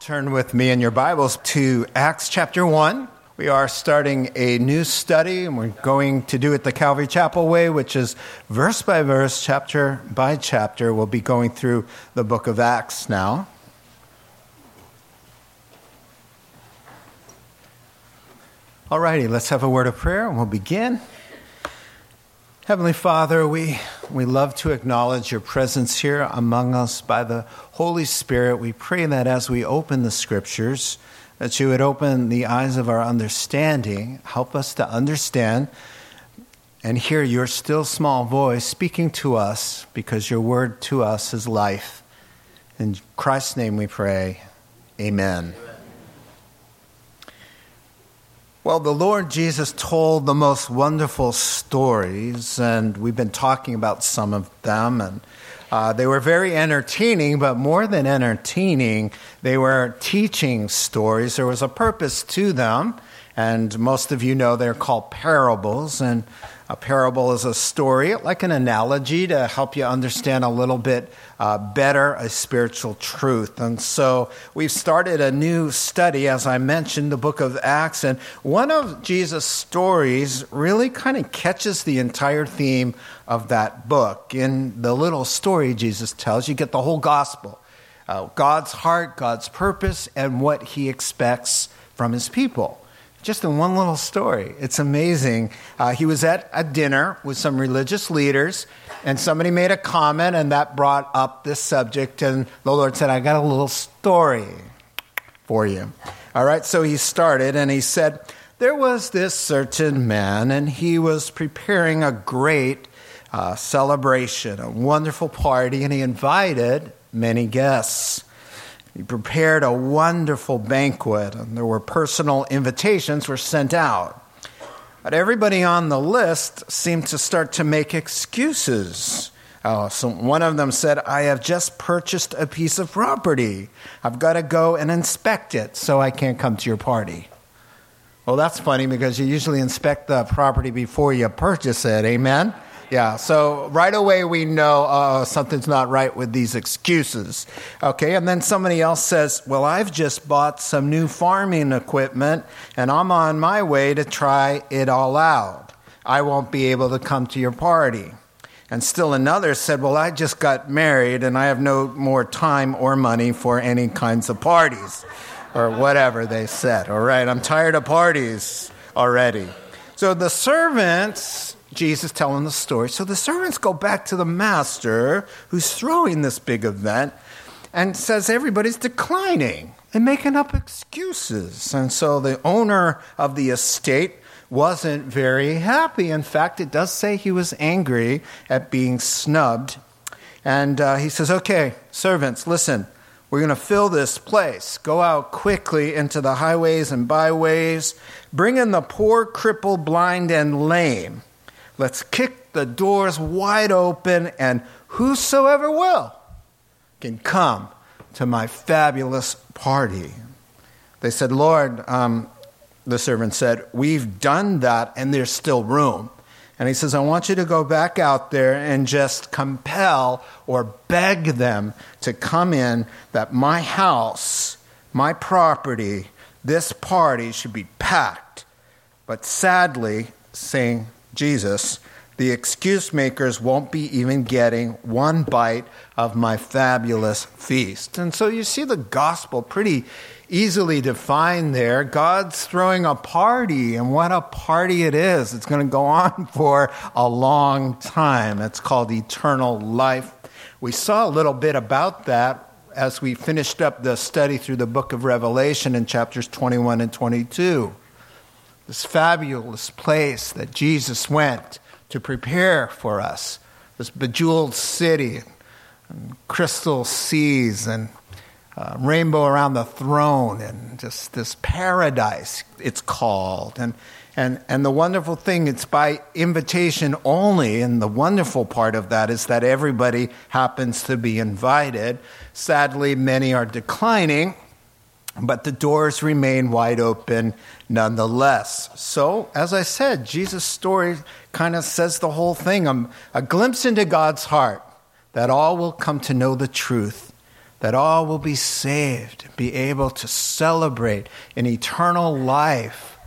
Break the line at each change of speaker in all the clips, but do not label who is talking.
Turn with me in your Bibles to Acts chapter 1. We are starting a new study, and we're going to do it the Calvary Chapel way, which is verse by verse, chapter by chapter. We'll be going through the book of Acts now. All righty, let's have a word of prayer and we'll begin. Heavenly Father, we, we love to acknowledge your presence here among us by the Holy Spirit. We pray that as we open the scriptures, that you would open the eyes of our understanding, help us to understand and hear your still small voice speaking to us because your word to us is life. In Christ's name we pray. Amen. Amen. Well, the Lord Jesus told the most wonderful stories, and we've been talking about some of them, and uh, they were very entertaining, but more than entertaining, they were teaching stories. There was a purpose to them, and most of you know they're called parables, and a parable is a story, like an analogy to help you understand a little bit uh, better a spiritual truth. And so we've started a new study, as I mentioned, the book of Acts. And one of Jesus' stories really kind of catches the entire theme of that book. In the little story Jesus tells, you get the whole gospel uh, God's heart, God's purpose, and what he expects from his people just in one little story. It's amazing. Uh, he was at a dinner with some religious leaders, and somebody made a comment, and that brought up this subject. And the Lord said, I got a little story for you. All right, so he started, and he said, There was this certain man, and he was preparing a great uh, celebration, a wonderful party, and he invited many guests. He prepared a wonderful banquet, and there were personal invitations were sent out. But everybody on the list seemed to start to make excuses. Oh, so one of them said, I have just purchased a piece of property. I've got to go and inspect it, so I can't come to your party. Well, that's funny because you usually inspect the property before you purchase it. Amen? Yeah, so right away we know uh, something's not right with these excuses. Okay, and then somebody else says, Well, I've just bought some new farming equipment and I'm on my way to try it all out. I won't be able to come to your party. And still another said, Well, I just got married and I have no more time or money for any kinds of parties, or whatever they said. All right, I'm tired of parties already. So the servants Jesus telling the story. So the servants go back to the master who's throwing this big event and says everybody's declining and making up excuses. And so the owner of the estate wasn't very happy. In fact, it does say he was angry at being snubbed. And uh, he says, Okay, servants, listen, we're going to fill this place. Go out quickly into the highways and byways. Bring in the poor, crippled, blind, and lame. Let's kick the doors wide open, and whosoever will can come to my fabulous party. They said, Lord, um, the servant said, We've done that, and there's still room. And he says, I want you to go back out there and just compel or beg them to come in that my house, my property, this party should be packed. But sadly, saying Jesus, the excuse makers won't be even getting one bite of my fabulous feast. And so you see the gospel pretty easily defined there. God's throwing a party, and what a party it is. It's going to go on for a long time. It's called eternal life. We saw a little bit about that as we finished up the study through the book of Revelation in chapters 21 and 22 this fabulous place that Jesus went to prepare for us, this bejeweled city, and crystal seas, and uh, rainbow around the throne, and just this paradise, it's called. And, and, and the wonderful thing, it's by invitation only, and the wonderful part of that is that everybody happens to be invited. Sadly, many are declining but the doors remain wide open nonetheless. So, as I said, Jesus' story kind of says the whole thing a, a glimpse into God's heart that all will come to know the truth that all will be saved, be able to celebrate an eternal life,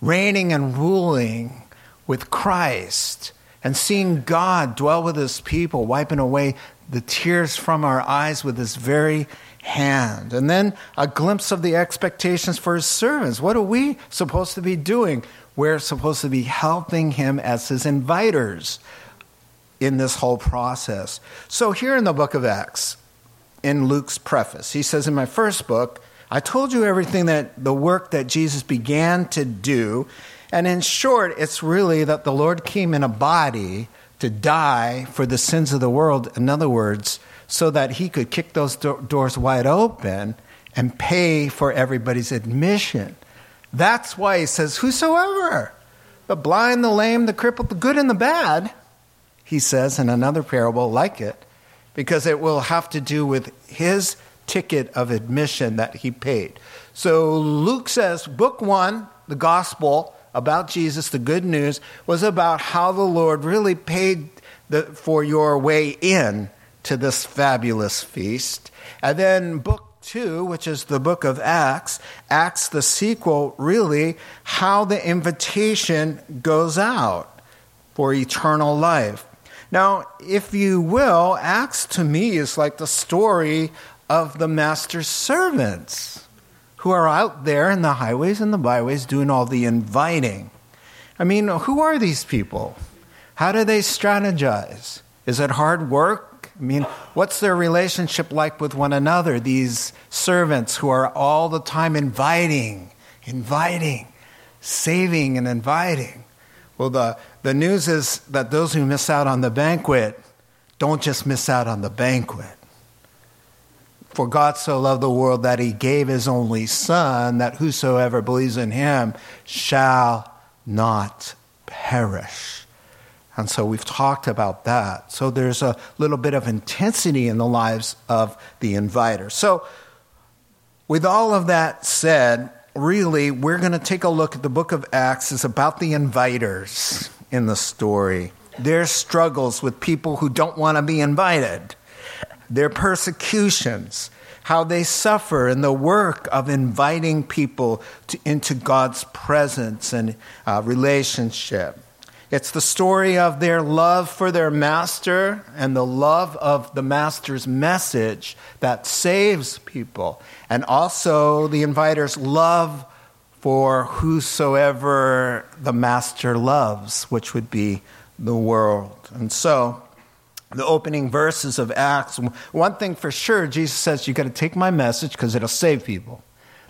reigning and ruling with Christ, and seeing God dwell with his people, wiping away the tears from our eyes with his very hand. And then a glimpse of the expectations for his servants. What are we supposed to be doing? We're supposed to be helping him as his inviters in this whole process. So, here in the book of Acts, in Luke's preface, he says, In my first book, I told you everything that the work that Jesus began to do. And in short, it's really that the Lord came in a body to die for the sins of the world. In other words, so that he could kick those do- doors wide open and pay for everybody's admission. That's why he says, Whosoever, the blind, the lame, the crippled, the good, and the bad he says in another parable like it, because it will have to do with his ticket of admission that he paid. So Luke says, Book one, the gospel about Jesus, the good news, was about how the Lord really paid the, for your way in to this fabulous feast. And then book two, which is the book of Acts, Acts, the sequel, really how the invitation goes out for eternal life. Now, if you will, Acts to me is like the story of the master's servants who are out there in the highways and the byways doing all the inviting. I mean, who are these people? How do they strategize? Is it hard work? I mean, what's their relationship like with one another? These servants who are all the time inviting, inviting, saving, and inviting. Well, the, the news is that those who miss out on the banquet don't just miss out on the banquet. For God so loved the world that he gave his only Son, that whosoever believes in him shall not perish. And so we've talked about that. So there's a little bit of intensity in the lives of the inviter. So, with all of that said, really, we're going to take a look at the book of Acts is about the inviters in the story. Their struggles with people who don't want to be invited, their persecutions, how they suffer in the work of inviting people to, into God's presence and uh, relationship. It's the story of their love for their master and the love of the master's message that saves people. And also the inviter's love for whosoever the master loves, which would be the world. And so, the opening verses of Acts, one thing for sure, Jesus says, you got to take my message because it'll save people.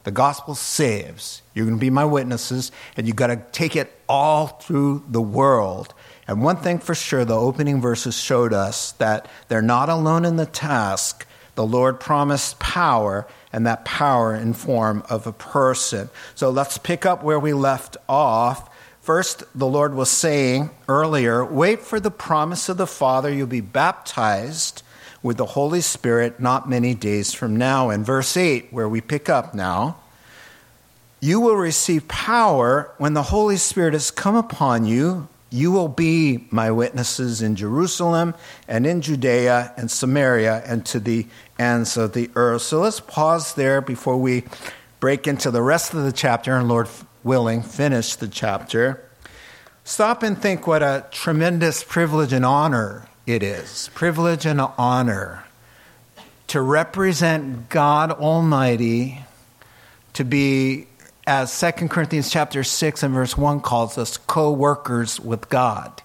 The gospel saves. You're going to be my witnesses, and you've got to take it all through the world. And one thing for sure, the opening verses showed us that they're not alone in the task. The Lord promised power, and that power in form of a person. So let's pick up where we left off. First, the Lord was saying earlier, wait for the promise of the Father. You'll be baptized with the Holy Spirit not many days from now. In verse 8, where we pick up now, you will receive power when the Holy Spirit has come upon you. You will be my witnesses in Jerusalem and in Judea and Samaria and to the ends of the earth. So let's pause there before we break into the rest of the chapter and, Lord willing, finish the chapter. Stop and think what a tremendous privilege and honor it is privilege and honor to represent God Almighty, to be, as 2 Corinthians chapter 6 and verse 1 calls us, co workers with God.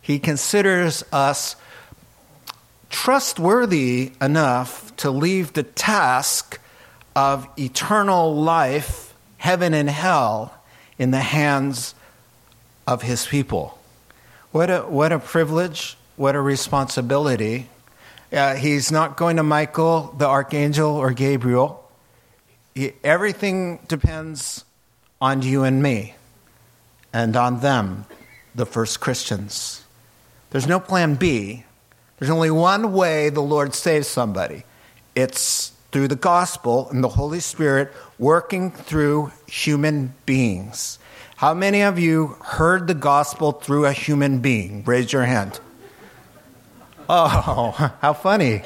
He considers us trustworthy enough to leave the task of eternal life, heaven and hell, in the hands of his people. What a, what a privilege what a responsibility. Uh, he's not going to Michael, the archangel, or Gabriel. He, everything depends on you and me and on them, the first Christians. There's no plan B. There's only one way the Lord saves somebody it's through the gospel and the Holy Spirit working through human beings. How many of you heard the gospel through a human being? Raise your hand. Oh, how funny.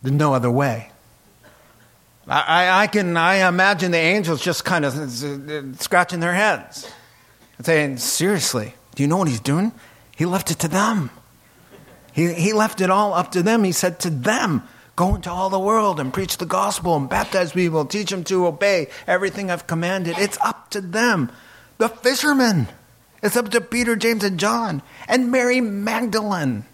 There's no other way. I, I, can I imagine the angels just kind of scratching their heads and saying, Seriously, do you know what he's doing? He left it to them. He, he left it all up to them. He said to them, Go into all the world and preach the gospel and baptize people, teach them to obey everything I've commanded. It's up to them. The fishermen. It's up to Peter, James, and John, and Mary Magdalene.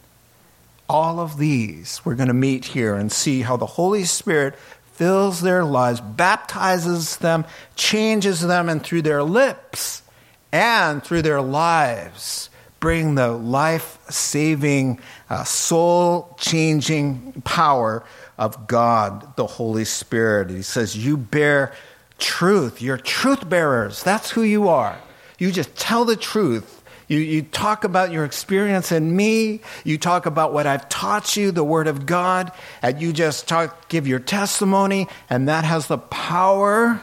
All of these we're going to meet here and see how the Holy Spirit fills their lives, baptizes them, changes them, and through their lips and through their lives, bring the life saving, uh, soul changing power of God, the Holy Spirit. He says, You bear truth. You're truth bearers. That's who you are. You just tell the truth. You, you talk about your experience in me. You talk about what I've taught you, the Word of God, and you just talk, give your testimony, and that has the power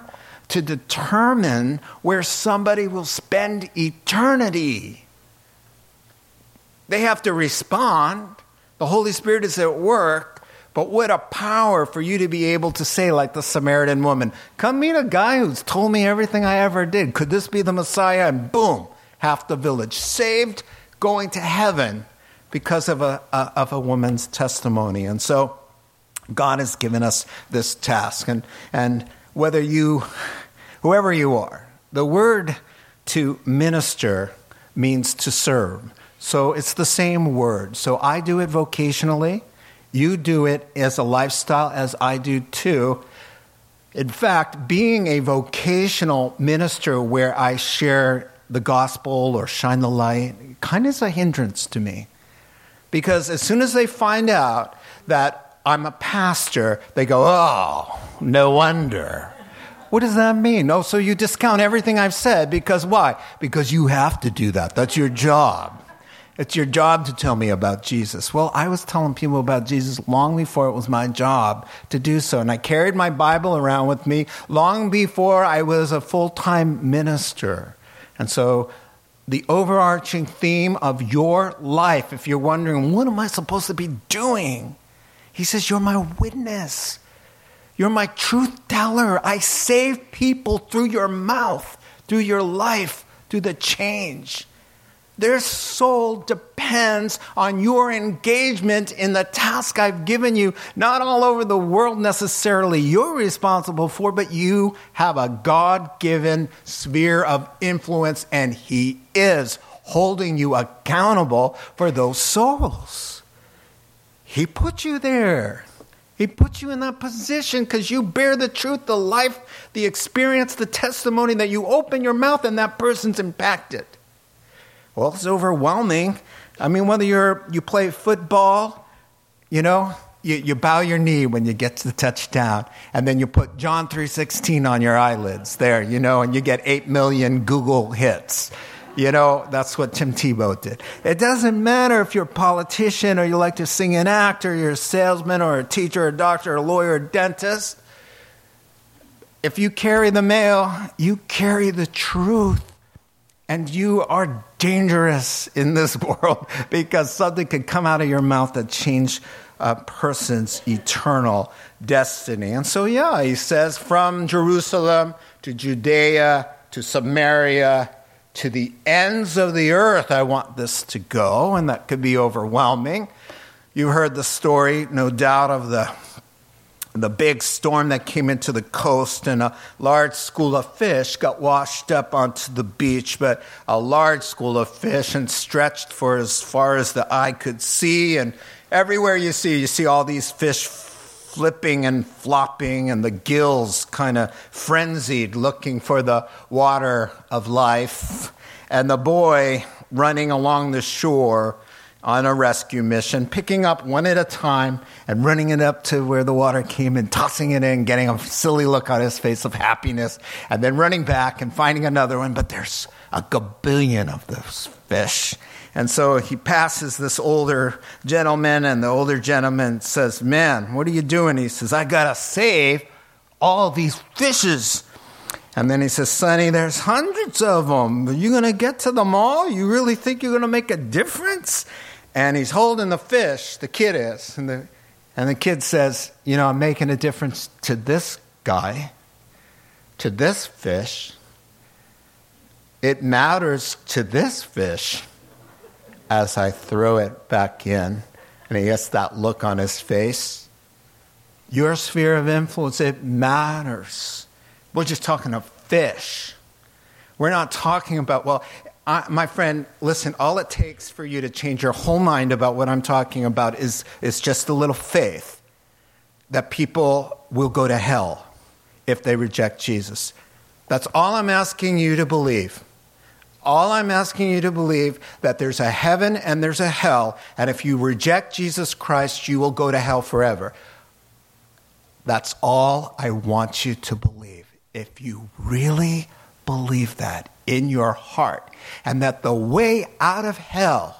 to determine where somebody will spend eternity. They have to respond. The Holy Spirit is at work, but what a power for you to be able to say, like the Samaritan woman, Come meet a guy who's told me everything I ever did. Could this be the Messiah? And boom, half the village saved, going to heaven because of a, a of a woman's testimony. And so God has given us this task. And, and whether you, whoever you are, the word to minister means to serve. So it's the same word. So I do it vocationally. You do it as a lifestyle, as I do too. In fact, being a vocational minister where I share the gospel or shine the light kind of is a hindrance to me. Because as soon as they find out that I'm a pastor, they go, oh, no wonder. What does that mean? Oh, so you discount everything I've said because why? Because you have to do that. That's your job. It's your job to tell me about Jesus. Well, I was telling people about Jesus long before it was my job to do so. And I carried my Bible around with me long before I was a full time minister. And so, the overarching theme of your life, if you're wondering, what am I supposed to be doing? He says, You're my witness. You're my truth teller. I save people through your mouth, through your life, through the change. Their soul depends on your engagement in the task I've given you. Not all over the world necessarily you're responsible for, but you have a God given sphere of influence, and He is holding you accountable for those souls. He put you there. He put you in that position because you bear the truth, the life, the experience, the testimony that you open your mouth and that person's impacted. Well, it's overwhelming. I mean, whether you're, you play football, you know, you, you bow your knee when you get to the touchdown, and then you put John 3.16 on your eyelids there, you know, and you get 8 million Google hits. You know, that's what Tim Tebow did. It doesn't matter if you're a politician or you like to sing and act or you're a salesman or a teacher or a doctor or a lawyer or a dentist. If you carry the mail, you carry the truth. And you are dangerous in this world because something could come out of your mouth that change a person's eternal destiny. And so, yeah, he says, from Jerusalem to Judea to Samaria to the ends of the earth, I want this to go. And that could be overwhelming. You heard the story, no doubt, of the the big storm that came into the coast and a large school of fish got washed up onto the beach, but a large school of fish and stretched for as far as the eye could see. And everywhere you see, you see all these fish flipping and flopping and the gills kind of frenzied looking for the water of life. And the boy running along the shore on a rescue mission, picking up one at a time and running it up to where the water came and tossing it in, getting a silly look on his face of happiness, and then running back and finding another one. But there's a gabillion of those fish. And so he passes this older gentleman, and the older gentleman says, Man, what are you doing? He says, I got to save all these fishes. And then he says, Sonny, there's hundreds of them. Are you to get to them all? You really think you're to make a difference? And he's holding the fish, the kid is, and the, And the kid says, You know, I'm making a difference to this guy, to this fish. It matters to this fish as I throw it back in. And he gets that look on his face. Your sphere of influence, it matters. We're just talking of fish. We're not talking about, well, I, my friend, listen, all it takes for you to change your whole mind about what I'm talking about is, is just a little faith that people will go to hell if they reject Jesus. That's all I'm asking you to believe. All I'm asking you to believe that there's a heaven and there's a hell, and if you reject Jesus Christ, you will go to hell forever. That's all I want you to believe. If you really believe that in your heart, and that the way out of hell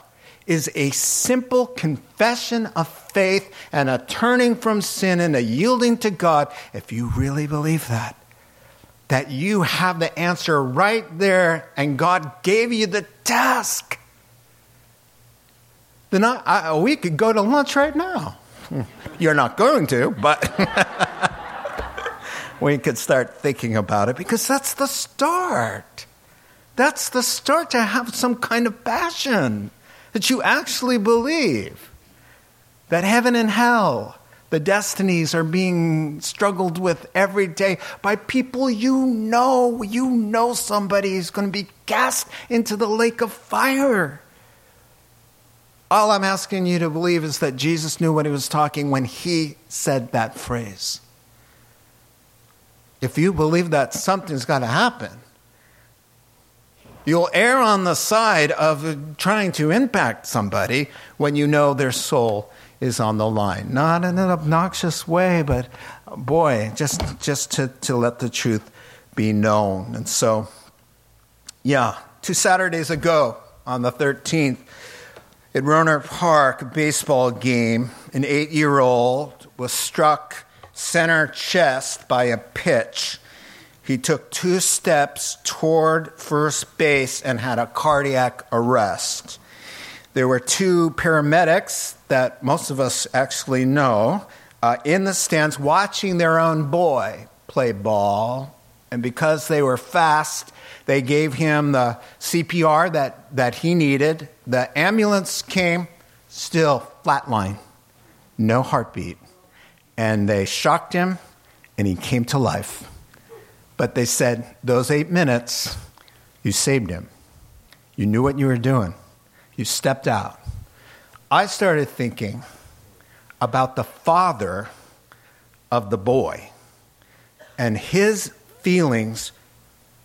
is a simple confession of faith and a turning from sin and a yielding to God, if you really believe that, that you have the answer right there and God gave you the task, then I, I, we could go to lunch right now. You're not going to, but we could start thinking about it because that's the start. That's the start to have some kind of passion that you actually believe that heaven and hell, the destinies are being struggled with every day by people you know. You know somebody is going to be cast into the lake of fire. All I'm asking you to believe is that Jesus knew what he was talking when he said that phrase. If you believe that something's got to happen, You'll err on the side of trying to impact somebody when you know their soul is on the line. Not in an obnoxious way, but boy, just, just to, to let the truth be known. And so, yeah, two Saturdays ago on the 13th, at Rohnert Park, baseball game, an eight year old was struck center chest by a pitch he took two steps toward first base and had a cardiac arrest. There were two paramedics that most of us actually know uh, in the stands watching their own boy play ball. And because they were fast, they gave him the CPR that, that he needed. The ambulance came, still flatline, no heartbeat. And they shocked him, and he came to life. But they said, those eight minutes, you saved him. You knew what you were doing. You stepped out. I started thinking about the father of the boy and his feelings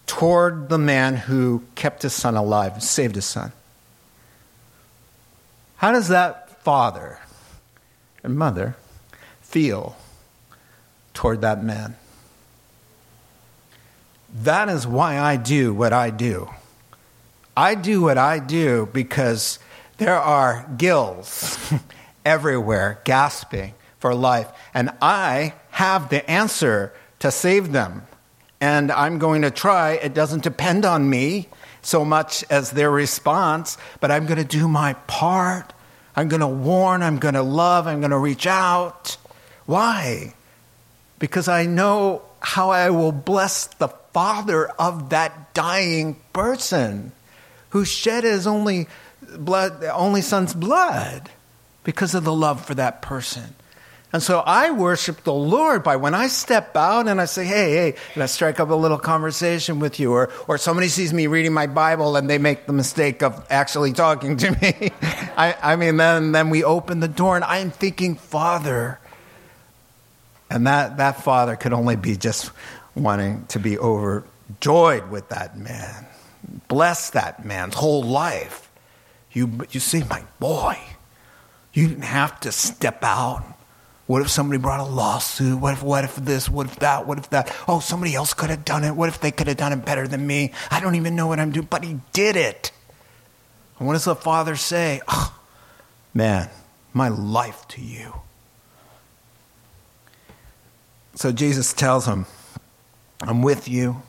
toward the man who kept his son alive and saved his son. How does that father and mother feel toward that man? That is why I do what I do. I do what I do because there are gills everywhere gasping for life, and I have the answer to save them. And I'm going to try. It doesn't depend on me so much as their response, but I'm going to do my part. I'm going to warn, I'm going to love, I'm going to reach out. Why? Because I know how I will bless the father of that dying person who shed his only blood, only son's blood because of the love for that person. And so I worship the Lord by when I step out and I say, hey, hey, and I strike up a little conversation with you, or, or somebody sees me reading my Bible and they make the mistake of actually talking to me. I, I mean, then, then we open the door and I'm thinking, Father. And that, that Father could only be just wanting to be overjoyed with that man. Bless that man's whole life. You, you see, my boy, you didn't have to step out. What if somebody brought a lawsuit? What if, what if this? What if that? What if that? Oh, somebody else could have done it. What if they could have done it better than me? I don't even know what I'm doing, but he did it. And what does the father say? Oh, man, my life to you. So Jesus tells him, I'm with you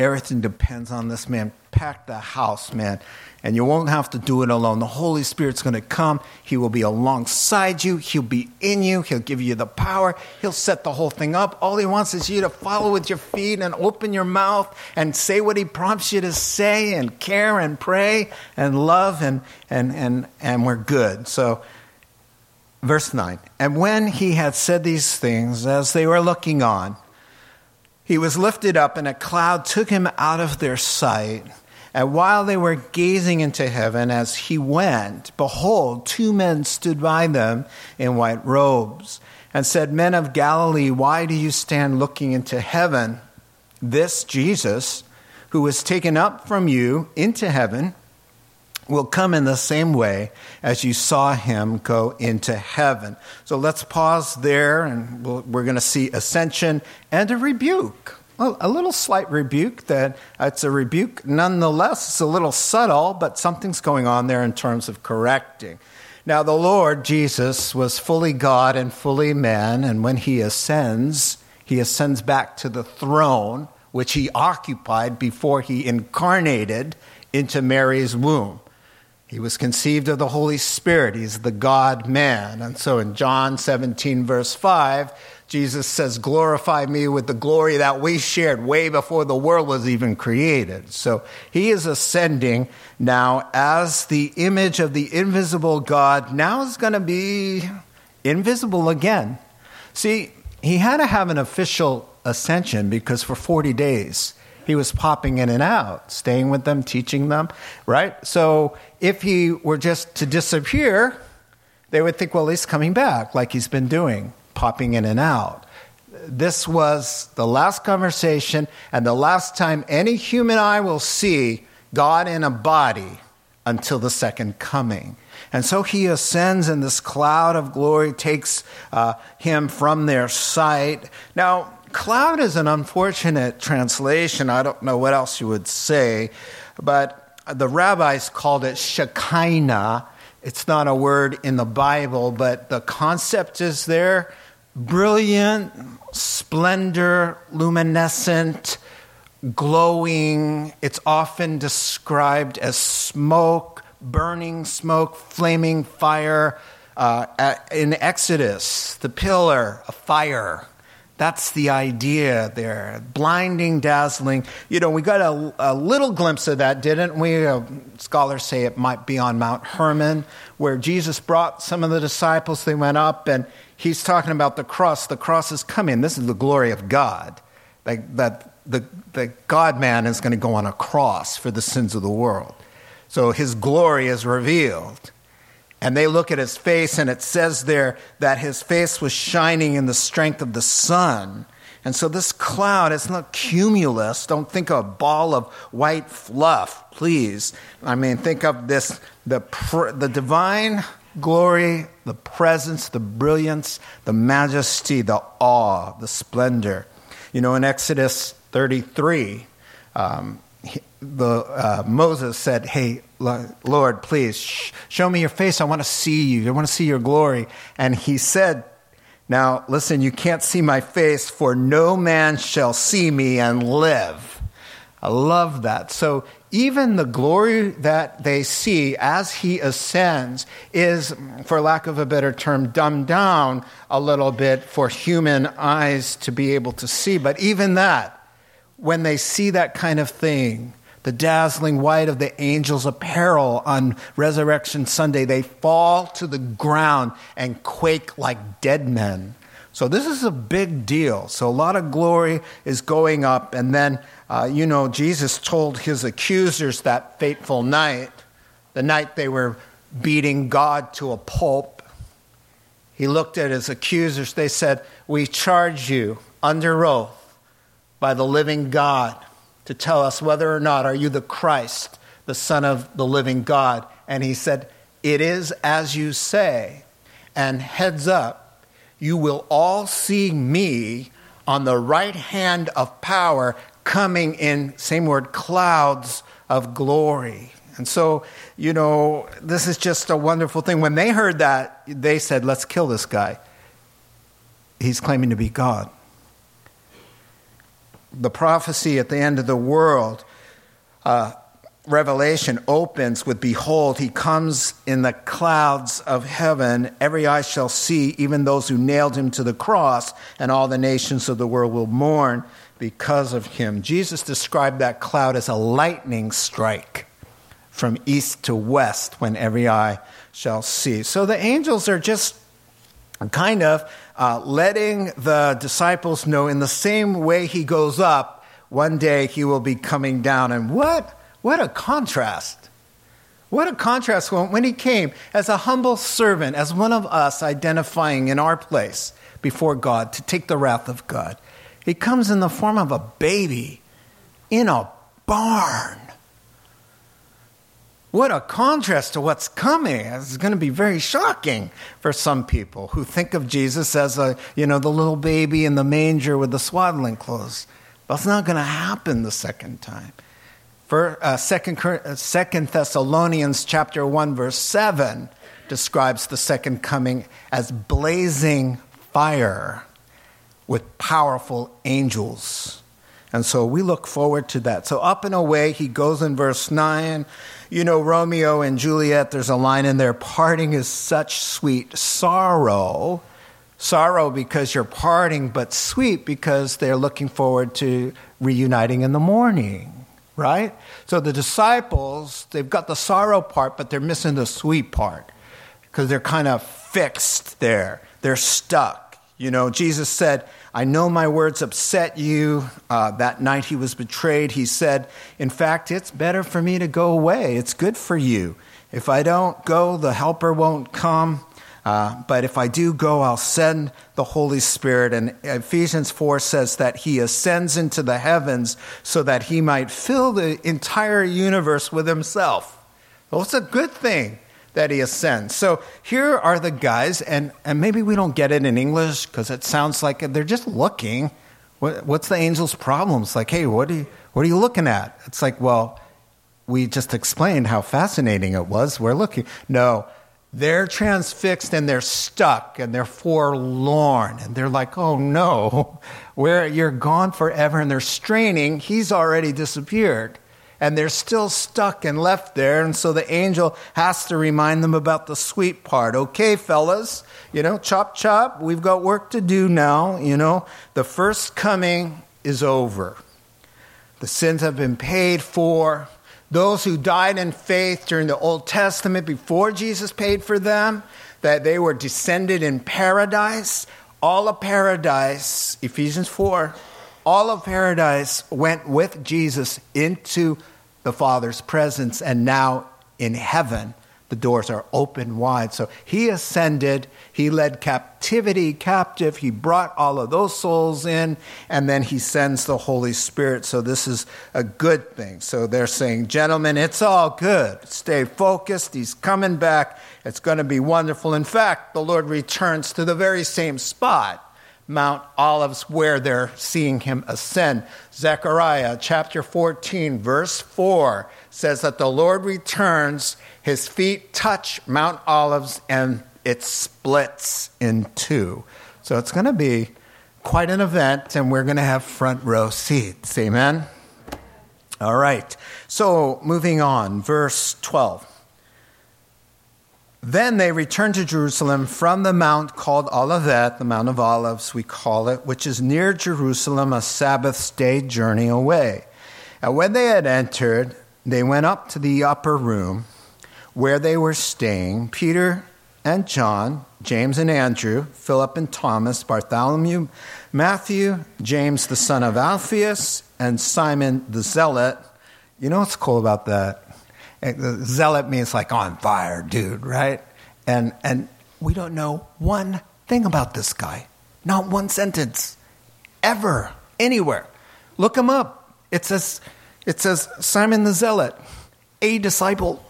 Everything depends on this man. Pack the house, man. And you won't have to do it alone. The Holy Spirit's going to come. He will be alongside you. He'll be in you. He'll give you the power. He'll set the whole thing up. All he wants is you to follow with your feet and open your mouth and say what he prompts you to say and care and pray and love and, and, and, and we're good. So, verse 9. And when he had said these things, as they were looking on, he was lifted up, and a cloud took him out of their sight. And while they were gazing into heaven as he went, behold, two men stood by them in white robes and said, Men of Galilee, why do you stand looking into heaven? This Jesus, who was taken up from you into heaven, will come in the same way as you saw him go into heaven. So let's pause there, and we we are going to see ascension and a rebuke. Well, a little slight rebuke that it's a rebuke nonetheless. It's a little subtle, but something's going on there in terms of correcting. Now, the Lord Jesus was fully God and fully man, and when he ascends, he ascends back to the throne which he occupied before he incarnated into Mary's womb. He was conceived of the Holy Spirit. He's the God man. And so in John 17, verse 5, Jesus says, Glorify me with the glory that we shared way before the world was even created. So he is ascending now as the image of the invisible God. Now is going to be invisible again. See, he had to have an official ascension because for 40 days, he was popping in and out, staying with them, teaching them, right? So if he were just to disappear, they would think, well, he's coming back, like he's been doing, popping in and out. This was the last conversation and the last time any human eye will see God in a body until the second coming. And so he ascends, and this cloud of glory takes uh, him from their sight. Now, cloud is an unfortunate translation. I don't know what else you would say, but the rabbis called it Shekinah. It's not a word in the Bible, but the concept is there brilliant, splendor, luminescent, glowing. It's often described as smoke, burning smoke, flaming fire. Uh, in Exodus, the pillar of fire that's the idea there. Blinding, dazzling. You know, we got a, a little glimpse of that, didn't we? Uh, scholars say it might be on Mount Hermon, where Jesus brought some of the disciples. They went up, and he's talking about the cross. The cross is coming. This is the glory of God. Like that the, the God man is going to go on a cross for the sins of the world. So his glory is revealed. And they look at his face, and it says there that his face was shining in the strength of the sun. And so this cloud, it's not cumulus. Don't think of a ball of white fluff, please. I mean, think of this the, the divine glory, the presence, the brilliance, the majesty, the awe, the splendor. You know, in Exodus 33, um, the, uh, Moses said, Hey, Lord, please show me your face. I want to see you. I want to see your glory. And he said, Now, listen, you can't see my face, for no man shall see me and live. I love that. So, even the glory that they see as he ascends is, for lack of a better term, dumbed down a little bit for human eyes to be able to see. But even that, when they see that kind of thing, the dazzling white of the angel's apparel on Resurrection Sunday, they fall to the ground and quake like dead men. So, this is a big deal. So, a lot of glory is going up. And then, uh, you know, Jesus told his accusers that fateful night, the night they were beating God to a pulp. He looked at his accusers. They said, We charge you under oath by the living God to tell us whether or not are you the Christ, the Son of the living God. And he said, It is as you say. And heads up, you will all see me on the right hand of power coming in, same word, clouds of glory. And so, you know, this is just a wonderful thing. When they heard that, they said, Let's kill this guy. He's claiming to be God. The prophecy at the end of the world, uh, Revelation opens with Behold, he comes in the clouds of heaven. Every eye shall see, even those who nailed him to the cross, and all the nations of the world will mourn because of him. Jesus described that cloud as a lightning strike from east to west when every eye shall see. So the angels are just kind of uh, letting the disciples know in the same way he goes up, one day he will be coming down. And what? What a contrast. What a contrast when he came as a humble servant, as one of us identifying in our place before God to take the wrath of God. He comes in the form of a baby in a barn. What a contrast to what's coming. It's going to be very shocking for some people who think of Jesus as a, you know, the little baby in the manger with the swaddling clothes. That's not going to happen the second time. For, uh, second, uh, second Thessalonians chapter 1 verse 7 describes the second coming as blazing fire with powerful angels. And so we look forward to that. So up and away he goes in verse 9. You know, Romeo and Juliet, there's a line in there parting is such sweet sorrow. Sorrow because you're parting, but sweet because they're looking forward to reuniting in the morning right? So the disciples, they've got the sorrow part, but they're missing the sweet part because they're kind of fixed there. They're stuck. You know, Jesus said, I know my words upset you. Uh, that night he was betrayed, he said, In fact, it's better for me to go away. It's good for you. If I don't go, the helper won't come. Uh, but if I do go, I'll send the Holy Spirit. And Ephesians 4 says that he ascends into the heavens so that he might fill the entire universe with himself. Well, it's a good thing that he ascends. So here are the guys, and, and maybe we don't get it in English because it sounds like they're just looking. What, what's the angel's problem? It's like, hey, what are, you, what are you looking at? It's like, well, we just explained how fascinating it was. We're looking. No, they're transfixed and they're stuck and they're forlorn and they're like, oh no, where you're gone forever and they're straining. He's already disappeared and they're still stuck and left there. And so the angel has to remind them about the sweet part. Okay, fellas, you know, chop chop, we've got work to do now. You know, the first coming is over. The sins have been paid for. Those who died in faith during the Old Testament before Jesus paid for them, that they were descended in paradise, all of paradise, Ephesians 4, all of paradise went with Jesus into the Father's presence, and now in heaven, the doors are open wide. So he ascended, he led captivity captive, he brought all of those souls in, and then he sends the Holy Spirit. So this is a good thing. So they're saying, gentlemen, it's all good. Stay focused. He's coming back. It's going to be wonderful. In fact, the Lord returns to the very same spot. Mount Olives, where they're seeing him ascend. Zechariah chapter 14, verse 4 says that the Lord returns his feet touch Mount Olives and it splits in two. So it's going to be quite an event, and we're going to have front row seats. Amen? All right. So moving on, verse 12. Then they returned to Jerusalem from the mount called Olivet, the Mount of Olives, we call it, which is near Jerusalem, a Sabbath day journey away. And when they had entered, they went up to the upper room where they were staying, Peter and John, James and Andrew, Philip and Thomas, Bartholomew, Matthew, James the son of Alphaeus, and Simon the Zealot. You know what's cool about that? Zealot means like on fire, dude, right? And and we don't know one thing about this guy. Not one sentence. Ever. Anywhere. Look him up. It says it says Simon the Zealot, a disciple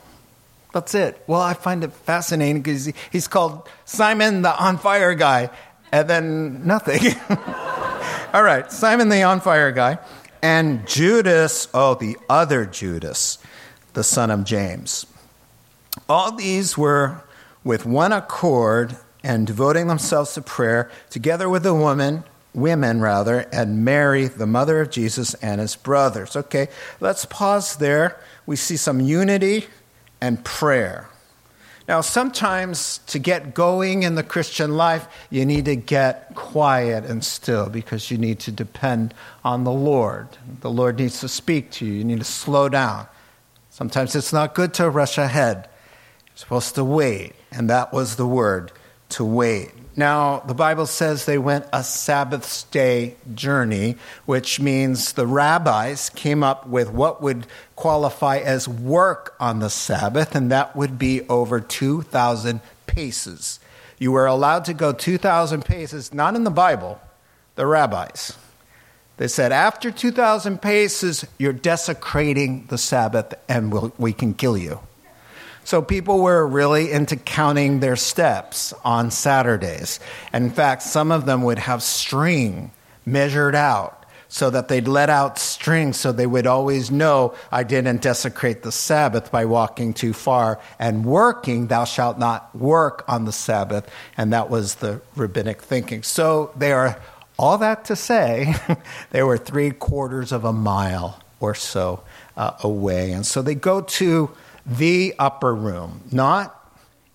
that's it. Well, I find it fascinating because he's called Simon the on fire guy, and then nothing. All right, Simon the on fire guy, and Judas, oh, the other Judas, the son of James. All these were with one accord and devoting themselves to prayer, together with the woman women rather, and Mary, the mother of Jesus, and his brothers. Okay, let's pause there. We see some unity and prayer. Now, sometimes to get going in the Christian life, you need to get quiet and still because you need to depend on the Lord. The Lord needs to speak to you. You need to slow down. Sometimes it's not good to rush ahead. You're supposed to wait, and that was the word to wait. Now, the Bible says they went a Sabbath day journey, which means the rabbis came up with what would qualify as work on the Sabbath, and that would be over 2,000 paces. You were allowed to go 2,000 paces, not in the Bible, the rabbis. They said, after 2,000 paces, you're desecrating the Sabbath and we'll, we can kill you. So people were really into counting their steps on Saturdays. And in fact, some of them would have string measured out so that they'd let out string so they would always know I didn't desecrate the Sabbath by walking too far. And working, thou shalt not work on the Sabbath. And that was the rabbinic thinking. So they are, all that to say, they were three quarters of a mile or so uh, away. And so they go to the upper room, not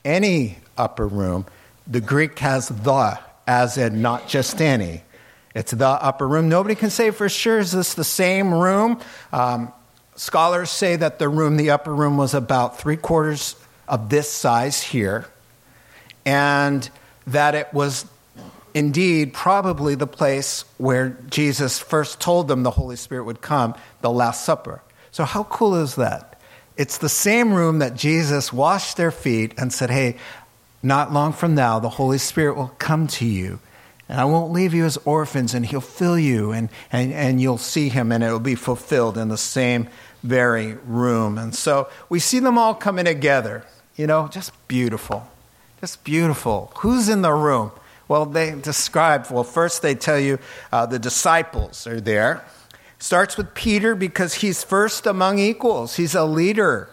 any upper room. The Greek has the, as in not just any. It's the upper room. Nobody can say for sure, is this the same room? Um, scholars say that the room, the upper room, was about three quarters of this size here, and that it was indeed probably the place where Jesus first told them the Holy Spirit would come, the Last Supper. So, how cool is that? It's the same room that Jesus washed their feet and said, Hey, not long from now, the Holy Spirit will come to you. And I won't leave you as orphans, and he'll fill you, and, and, and you'll see him, and it will be fulfilled in the same very room. And so we see them all coming together, you know, just beautiful. Just beautiful. Who's in the room? Well, they describe, well, first they tell you uh, the disciples are there. Starts with Peter because he's first among equals. He's a leader.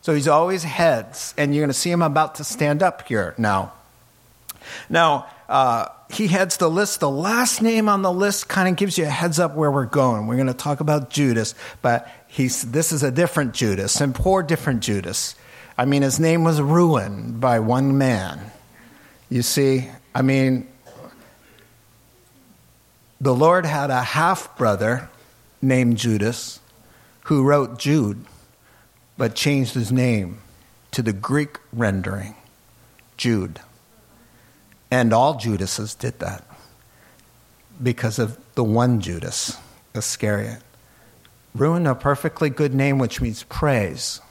So he's always heads. And you're going to see him about to stand up here now. Now, uh, he heads the list. The last name on the list kind of gives you a heads up where we're going. We're going to talk about Judas, but he's, this is a different Judas, and poor different Judas. I mean, his name was ruined by one man. You see, I mean, the Lord had a half brother named Judas who wrote Jude, but changed his name to the Greek rendering, Jude. And all Judases did that because of the one Judas, Iscariot. Ruined a perfectly good name, which means praise.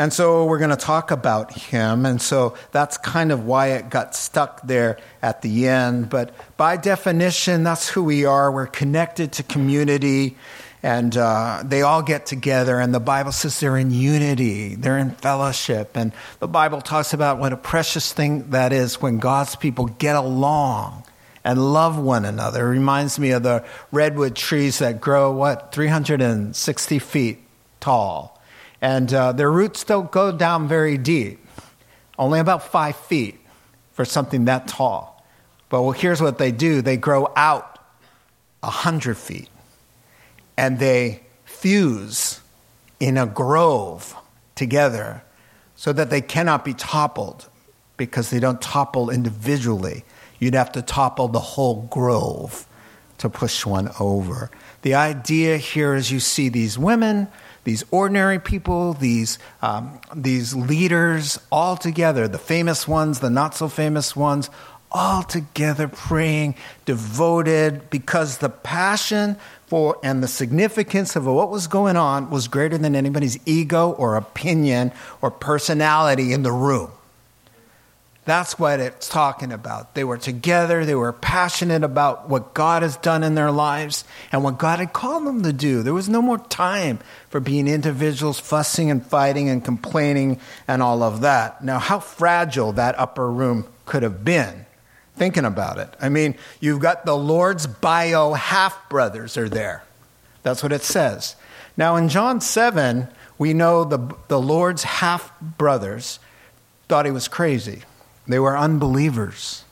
And so we're going to talk about him. And so that's kind of why it got stuck there at the end. But by definition, that's who we are. We're connected to community. And uh, they all get together, and the Bible says they're in unity, they're in fellowship. And the Bible talks about what a precious thing that is when God's people get along and love one another. It reminds me of the redwood trees that grow, what, 360 feet tall and uh, their roots don't go down very deep, only about five feet for something that tall. But well, here's what they do they grow out a hundred feet and they fuse in a grove together so that they cannot be toppled because they don't topple individually. You'd have to topple the whole grove to push one over. The idea here is you see these women these ordinary people, these, um, these leaders, all together, the famous ones, the not so famous ones, all together praying, devoted, because the passion for and the significance of what was going on was greater than anybody's ego or opinion or personality in the room. That's what it's talking about. They were together, they were passionate about what God has done in their lives and what God had called them to do. There was no more time for being individuals fussing and fighting and complaining and all of that. Now, how fragile that upper room could have been, thinking about it. I mean, you've got the Lord's bio half brothers are there. That's what it says. Now, in John 7, we know the, the Lord's half brothers thought he was crazy they were unbelievers.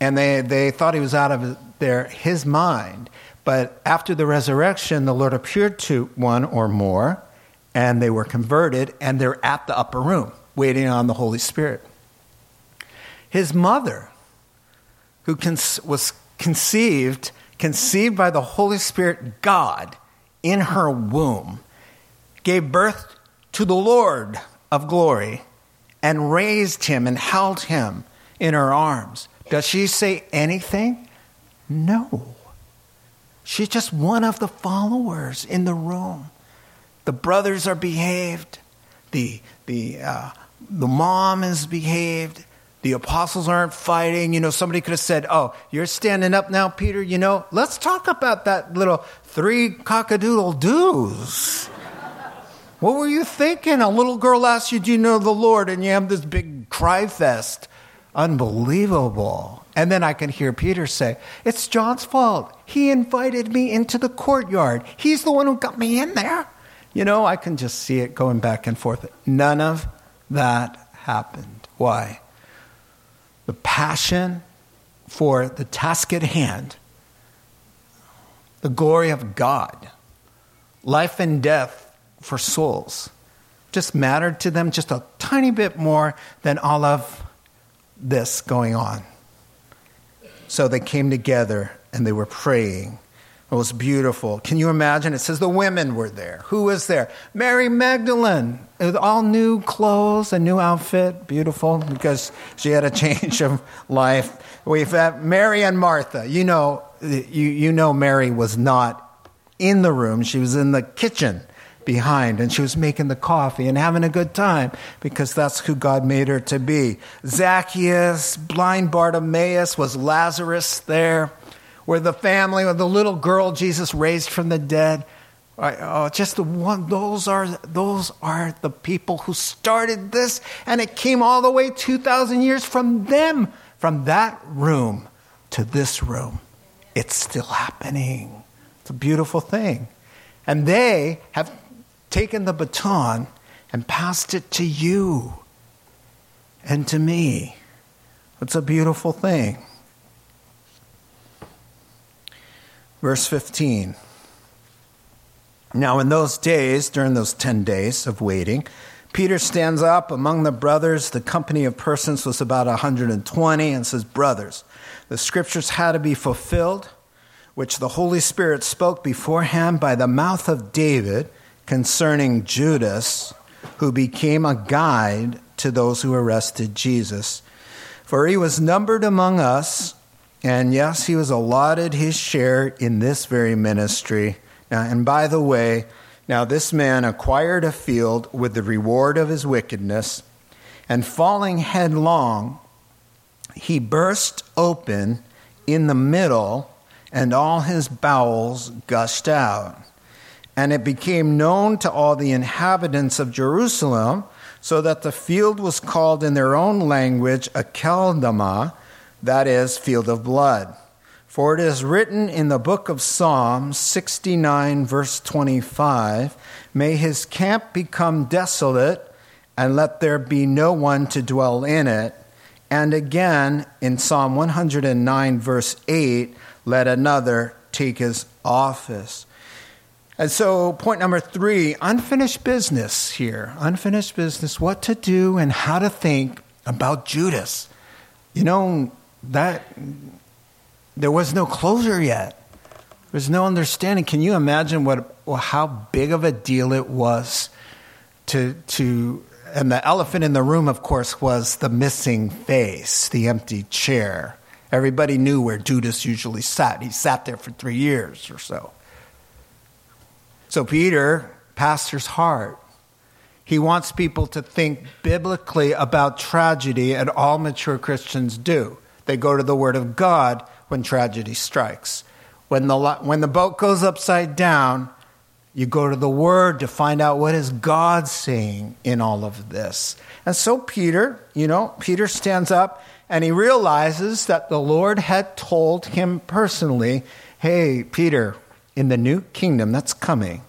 and they, they thought he was out of their, his mind. But after the resurrection, the Lord appeared to one or more, and they were converted, and they're at the upper room waiting on the Holy Spirit. His mother, who was conceived, conceived by the Holy Spirit God in her womb, gave birth to the Lord of glory and raised him and held him in her arms. Does she say anything? No. She's just one of the followers in the room. The brothers are behaved. The, the, uh, the mom is behaved. The apostles aren't fighting. You know, somebody could have said, Oh, you're standing up now, Peter. You know, let's talk about that little three cockadoodle doos. What were you thinking? A little girl asked you, Do you know the Lord? And you have this big cry fest. Unbelievable. And then I can hear Peter say, It's John's fault. He invited me into the courtyard. He's the one who got me in there. You know, I can just see it going back and forth. None of that happened. Why? The passion for the task at hand, the glory of God, life and death for souls, just mattered to them just a tiny bit more than all of this going on. So they came together and they were praying. It was beautiful. Can you imagine? It says the women were there. Who was there? Mary Magdalene, with all new clothes, a new outfit, beautiful because she had a change of life. We've had Mary and Martha. You know, you, you know Mary was not in the room, she was in the kitchen behind and she was making the coffee and having a good time because that's who God made her to be. Zacchaeus, blind Bartimaeus, was Lazarus there? Where the family, or the little girl Jesus raised from the dead? Oh, just the one. Those are those are the people who started this, and it came all the way two thousand years from them, from that room to this room. It's still happening. It's a beautiful thing, and they have taken the baton and passed it to you and to me. It's a beautiful thing. Verse 15. Now, in those days, during those 10 days of waiting, Peter stands up among the brothers. The company of persons was about 120 and says, Brothers, the scriptures had to be fulfilled, which the Holy Spirit spoke beforehand by the mouth of David concerning Judas, who became a guide to those who arrested Jesus. For he was numbered among us, and yes, he was allotted his share in this very ministry. Now, and by the way, now this man acquired a field with the reward of his wickedness, and falling headlong, he burst open in the middle, and all his bowels gushed out. And it became known to all the inhabitants of Jerusalem, so that the field was called in their own language Akeldama, that is, field of blood. For it is written in the book of Psalms 69, verse 25 May his camp become desolate, and let there be no one to dwell in it. And again in Psalm 109, verse 8 Let another take his office. And so, point number three unfinished business here. Unfinished business, what to do and how to think about Judas. You know, that there was no closure yet. There's no understanding. Can you imagine what, how big of a deal it was to, to, and the elephant in the room, of course, was the missing face, the empty chair. Everybody knew where Judas usually sat. He sat there for three years or so. So, Peter, pastor's heart, he wants people to think biblically about tragedy, and all mature Christians do. They go to the Word of God when tragedy strikes. When the, when the boat goes upside down, you go to the Word to find out what is God saying in all of this. And so Peter, you know, Peter stands up and he realizes that the Lord had told him personally, hey, Peter, in the new kingdom that's coming,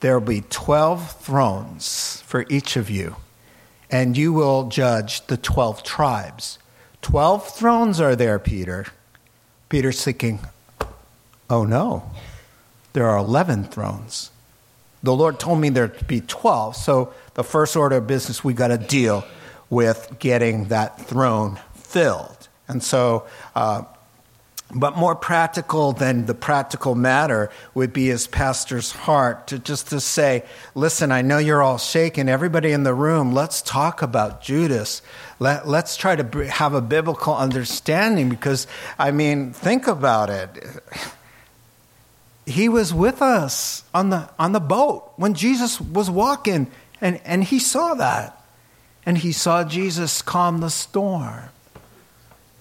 there will be 12 thrones for each of you, and you will judge the 12 tribes. 12 thrones are there, Peter. Peter's thinking, oh no, there are 11 thrones. The Lord told me there'd be 12. So the first order of business, we got to deal with getting that throne filled. And so, uh, but more practical than the practical matter would be his pastor's heart to just to say, listen, I know you're all shaken. Everybody in the room, let's talk about Judas. Let, let's try to have a biblical understanding because, I mean, think about it. He was with us on the, on the boat when Jesus was walking, and, and he saw that. And he saw Jesus calm the storm.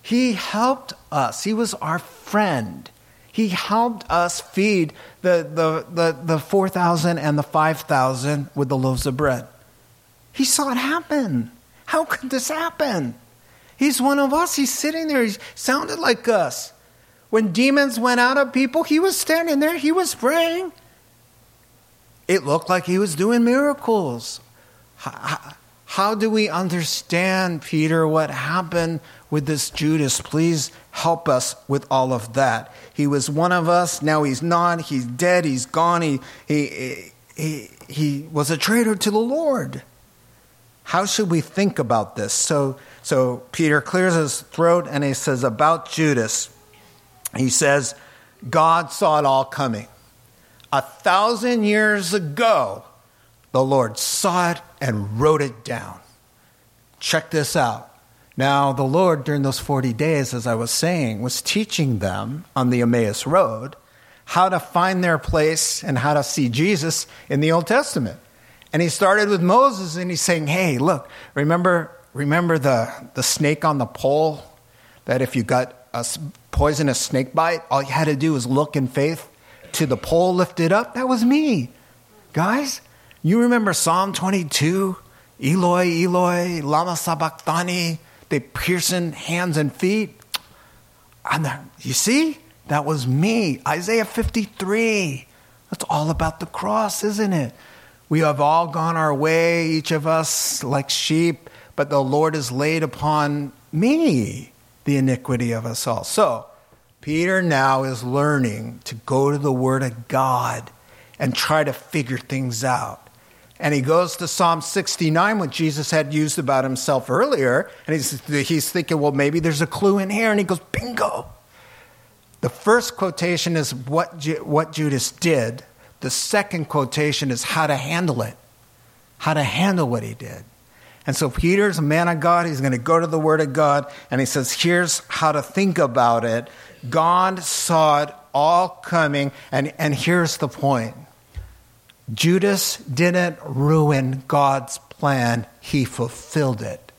He helped us. He was our friend. He helped us feed the, the, the, the 4,000 and the 5,000 with the loaves of bread. He saw it happen. How could this happen? He's one of us. He's sitting there. He sounded like us. When demons went out of people, he was standing there. He was praying. It looked like he was doing miracles. How, do we understand, Peter, what happened with this Judas. Please help us with all of that. He was one of us. Now he's not. He's dead. He's gone. He, he, he, he was a traitor to the Lord. How should we think about this? So, so Peter clears his throat and he says, About Judas, he says, God saw it all coming. A thousand years ago, the Lord saw it and wrote it down. Check this out. Now, the Lord, during those 40 days, as I was saying, was teaching them on the Emmaus Road how to find their place and how to see Jesus in the Old Testament. And he started with Moses and he's saying, Hey, look, remember, remember the, the snake on the pole? That if you got a poisonous snake bite, all you had to do was look in faith to the pole lifted up? That was me. Guys, you remember Psalm 22? Eloi, Eloi, lama sabachthani they piercing hands and feet. And you see, that was me. Isaiah 53. That's all about the cross, isn't it? We have all gone our way, each of us like sheep, but the Lord has laid upon me the iniquity of us all. So, Peter now is learning to go to the Word of God and try to figure things out. And he goes to Psalm 69, what Jesus had used about himself earlier. And he's, he's thinking, well, maybe there's a clue in here. And he goes, bingo. The first quotation is what, what Judas did. The second quotation is how to handle it, how to handle what he did. And so Peter's a man of God. He's going to go to the Word of God. And he says, here's how to think about it. God saw it all coming. And, and here's the point Judas didn't ruin God's plan, he fulfilled it.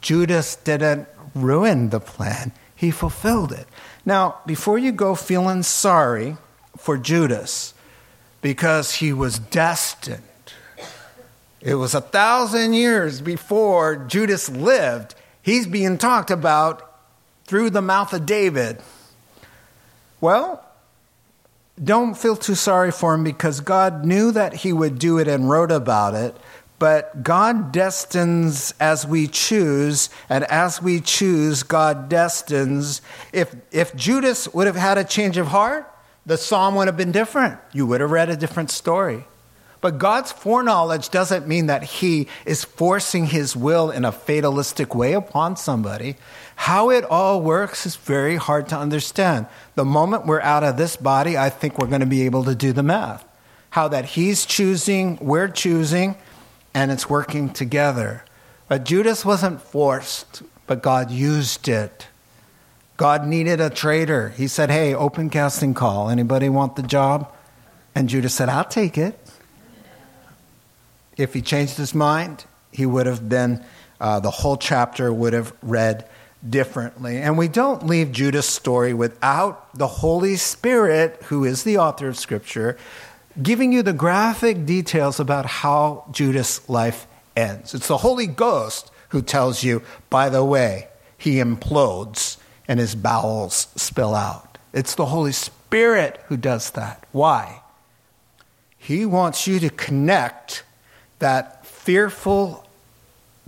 Judas didn't ruin the plan, he fulfilled it. Now, before you go feeling sorry for Judas, because he was destined, it was a thousand years before Judas lived. He's being talked about through the mouth of David. Well, don't feel too sorry for him because God knew that he would do it and wrote about it. But God destines as we choose, and as we choose, God destines. If, if Judas would have had a change of heart, the psalm would have been different. You would have read a different story. But God's foreknowledge doesn't mean that He is forcing His will in a fatalistic way upon somebody. How it all works is very hard to understand. The moment we're out of this body, I think we're going to be able to do the math. How that He's choosing, we're choosing, and it's working together. But Judas wasn't forced, but God used it. God needed a traitor. He said, Hey, open casting call. Anybody want the job? And Judas said, I'll take it. If he changed his mind, he would have been, uh, the whole chapter would have read differently. And we don't leave Judas' story without the Holy Spirit, who is the author of Scripture, giving you the graphic details about how Judas' life ends. It's the Holy Ghost who tells you, by the way, he implodes and his bowels spill out. It's the Holy Spirit who does that. Why? He wants you to connect that fearful,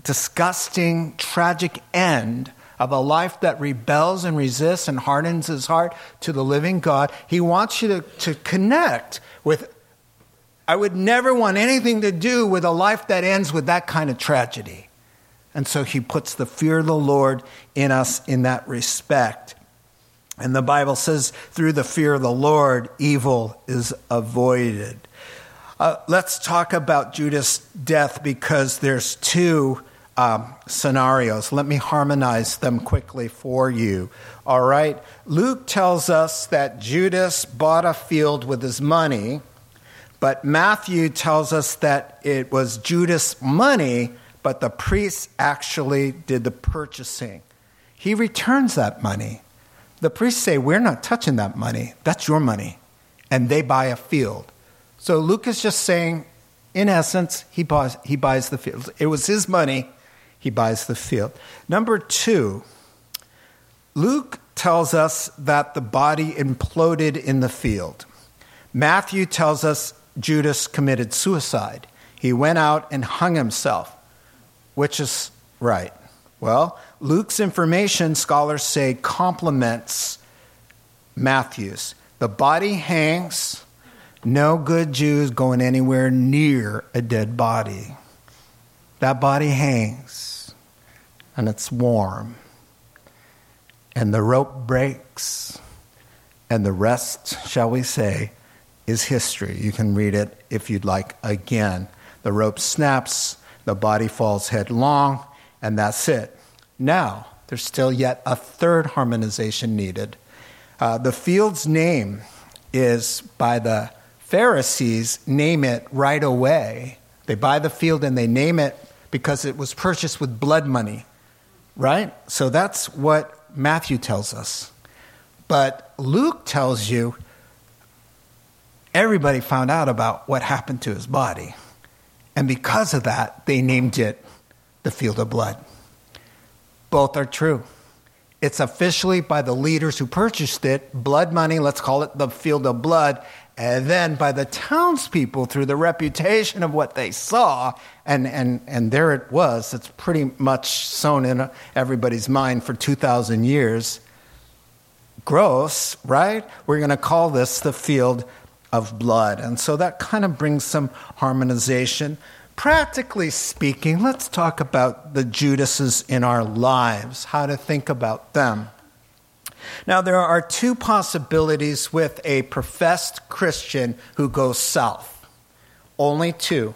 disgusting, tragic end of a life that rebels and resists and hardens his heart to the living God. He wants you to, to connect with. I would never want anything to do with a life that ends with that kind of tragedy. And so he puts the fear of the Lord in us in that respect. And the Bible says, through the fear of the Lord, evil is avoided. Uh, let's talk about Judas' death because there's two um, scenarios. Let me harmonize them quickly for you. All right. Luke tells us that Judas bought a field with his money, but Matthew tells us that it was Judas' money, but the priests actually did the purchasing. He returns that money. The priests say, We're not touching that money. That's your money. And they buy a field. So Luke is just saying, in essence, he buys, he buys the field. It was his money he buys the field. Number two, Luke tells us that the body imploded in the field. Matthew tells us Judas committed suicide. He went out and hung himself. Which is right? Well, Luke's information, scholars say, complements Matthew's. The body hangs. No good Jews going anywhere near a dead body. That body hangs and it's warm. And the rope breaks, and the rest, shall we say, is history. You can read it if you'd like again. The rope snaps, the body falls headlong, and that's it. Now, there's still yet a third harmonization needed. Uh, the field's name is by the Pharisees, name it right away. They buy the field and they name it because it was purchased with blood money right? So that's what Matthew tells us. But Luke tells you everybody found out about what happened to his body. And because of that, they named it the field of blood. Both are true. It's officially by the leaders who purchased it, blood money, let's call it the field of blood, and then by the townspeople through the reputation of what they saw, and, and, and there it was. It's pretty much sewn in everybody's mind for 2,000 years. Gross, right? We're going to call this the field of blood. And so that kind of brings some harmonization. Practically speaking, let's talk about the Judases in our lives, how to think about them. Now, there are two possibilities with a professed Christian who goes south. Only two.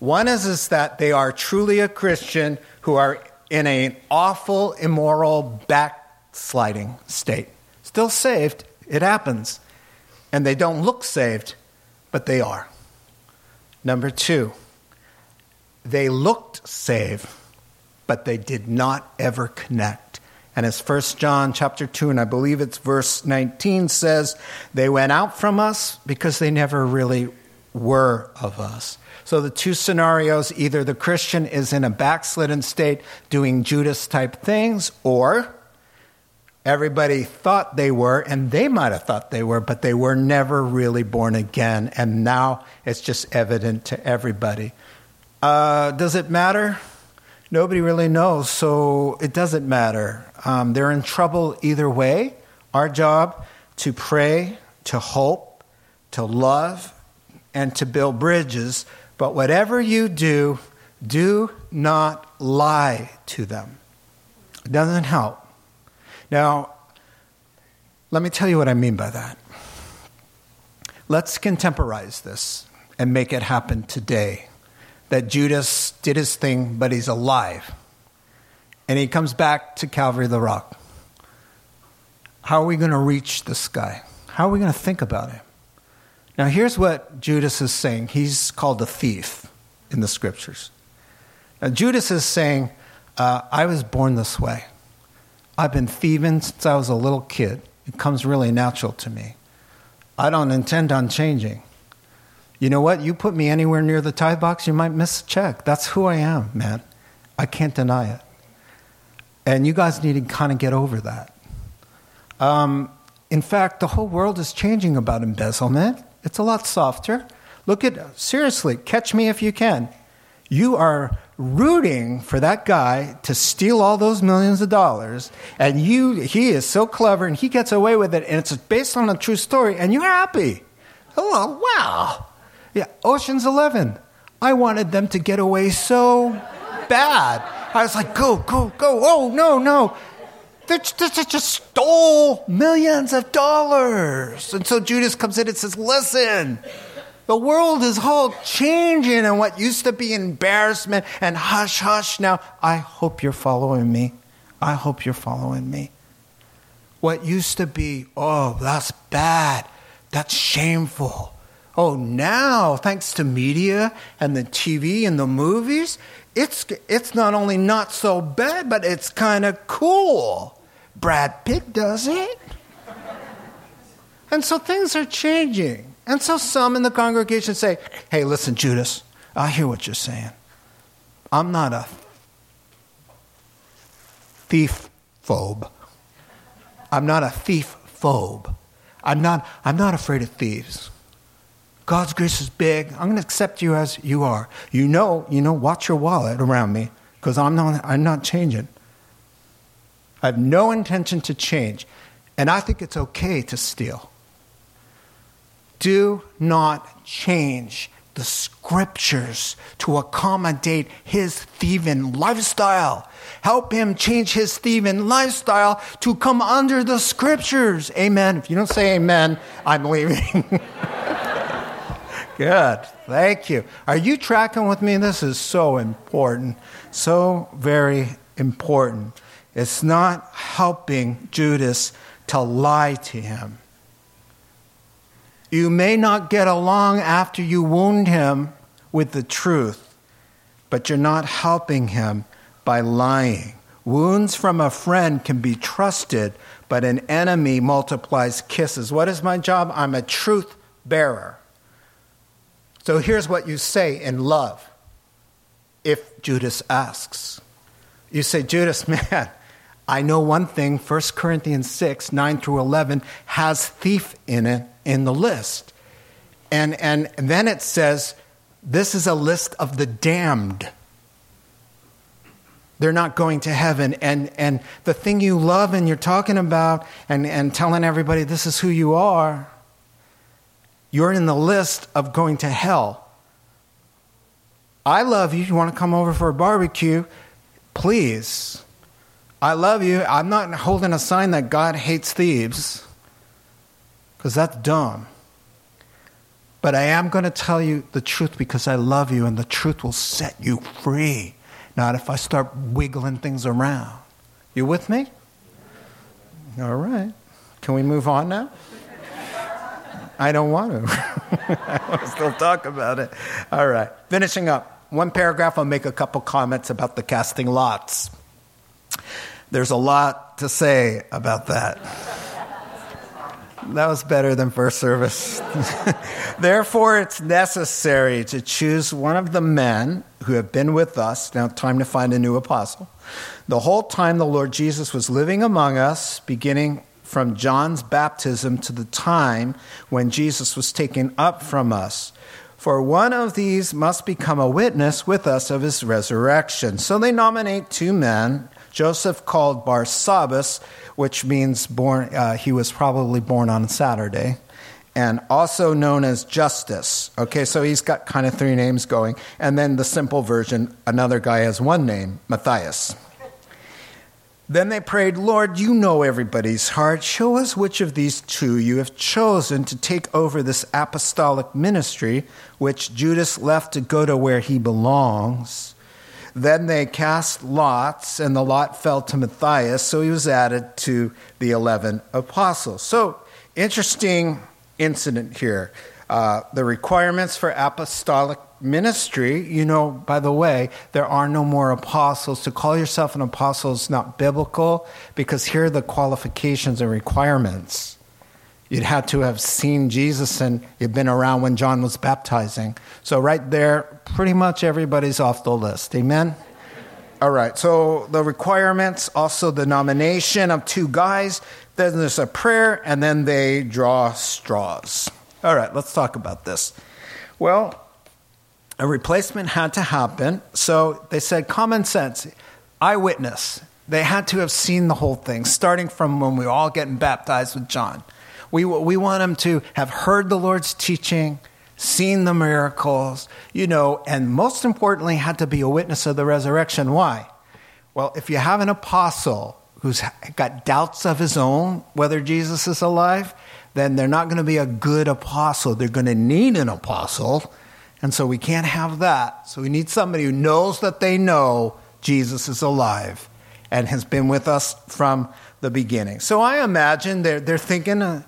One is, is that they are truly a Christian who are in an awful, immoral, backsliding state. Still saved, it happens. And they don't look saved, but they are. Number two, they looked saved, but they did not ever connect. And as 1 John chapter 2, and I believe it's verse 19 says, they went out from us because they never really were of us. So the two scenarios either the Christian is in a backslidden state doing Judas type things, or everybody thought they were, and they might have thought they were, but they were never really born again. And now it's just evident to everybody. Uh, does it matter? Nobody really knows, so it doesn't matter. Um, they're in trouble either way. Our job to pray, to hope, to love, and to build bridges. But whatever you do, do not lie to them. It doesn't help. Now, let me tell you what I mean by that. Let's contemporize this and make it happen today that Judas did his thing, but he's alive. And he comes back to Calvary the Rock. How are we going to reach this guy? How are we going to think about him? Now, here's what Judas is saying. He's called a thief in the scriptures. Now, Judas is saying, uh, I was born this way. I've been thieving since I was a little kid. It comes really natural to me. I don't intend on changing. You know what? You put me anywhere near the tithe box, you might miss a check. That's who I am, man. I can't deny it. And you guys need to kind of get over that. Um, in fact, the whole world is changing about embezzlement. It's a lot softer. Look at, seriously, catch me if you can. You are rooting for that guy to steal all those millions of dollars, and you he is so clever and he gets away with it, and it's based on a true story, and you're happy. Oh wow. Yeah, Ocean's Eleven. I wanted them to get away so bad. I was like, go, go, go. Oh, no, no. They just stole millions of dollars. And so Judas comes in and says, listen, the world is all changing, and what used to be embarrassment and hush hush now, I hope you're following me. I hope you're following me. What used to be, oh, that's bad, that's shameful. Oh, now, thanks to media and the TV and the movies, it's, it's not only not so bad, but it's kind of cool. Brad Pitt does it. and so things are changing. And so some in the congregation say, hey, listen, Judas, I hear what you're saying. I'm not a thief phobe. I'm not a thief phobe. I'm not, I'm not afraid of thieves. God's grace is big. I'm going to accept you as you are. You know, you know, watch your wallet around me because I'm not, I'm not changing. I have no intention to change. And I think it's okay to steal do not change the scriptures to accommodate his thieving lifestyle. Help him change his thieving lifestyle to come under the scriptures. Amen. If you don't say amen, I'm leaving. Good. Thank you. Are you tracking with me? This is so important. So very important. It's not helping Judas to lie to him. You may not get along after you wound him with the truth, but you're not helping him by lying. Wounds from a friend can be trusted, but an enemy multiplies kisses. What is my job? I'm a truth bearer. So here's what you say in love if Judas asks. You say, Judas, man, I know one thing 1 Corinthians 6, 9 through 11 has thief in it in the list. And, and then it says, this is a list of the damned. They're not going to heaven. And, and the thing you love and you're talking about and, and telling everybody this is who you are, you're in the list of going to hell. I love you. You want to come over for a barbecue? Please. I love you. I'm not holding a sign that God hates thieves because that's dumb. But I am going to tell you the truth because I love you, and the truth will set you free. Not if I start wiggling things around. You with me? All right. Can we move on now? I don't want to. I want to still talk about it. All right. Finishing up. One paragraph, I'll make a couple comments about the casting lots. There's a lot to say about that. That was better than first service. Therefore, it's necessary to choose one of the men who have been with us. Now, time to find a new apostle. The whole time the Lord Jesus was living among us, beginning from John's baptism to the time when Jesus was taken up from us. For one of these must become a witness with us of his resurrection. So they nominate two men Joseph called Barsabbas which means born, uh, he was probably born on Saturday, and also known as Justus. Okay, so he's got kind of three names going. And then the simple version, another guy has one name, Matthias. Then they prayed, Lord, you know everybody's heart. Show us which of these two you have chosen to take over this apostolic ministry, which Judas left to go to where he belongs. Then they cast lots, and the lot fell to Matthias, so he was added to the 11 apostles. So, interesting incident here. Uh, the requirements for apostolic ministry, you know, by the way, there are no more apostles. To call yourself an apostle is not biblical because here are the qualifications and requirements. You'd had to have seen Jesus and you'd been around when John was baptizing. So, right there, pretty much everybody's off the list. Amen? All right, so the requirements, also the nomination of two guys, then there's a prayer, and then they draw straws. All right, let's talk about this. Well, a replacement had to happen. So they said common sense, eyewitness. They had to have seen the whole thing, starting from when we were all getting baptized with John. We, we want them to have heard the Lord's teaching, seen the miracles, you know, and most importantly, had to be a witness of the resurrection. Why? Well, if you have an apostle who's got doubts of his own whether Jesus is alive, then they're not going to be a good apostle. They're going to need an apostle. And so we can't have that. So we need somebody who knows that they know Jesus is alive and has been with us from the beginning. So I imagine they're, they're thinking, uh,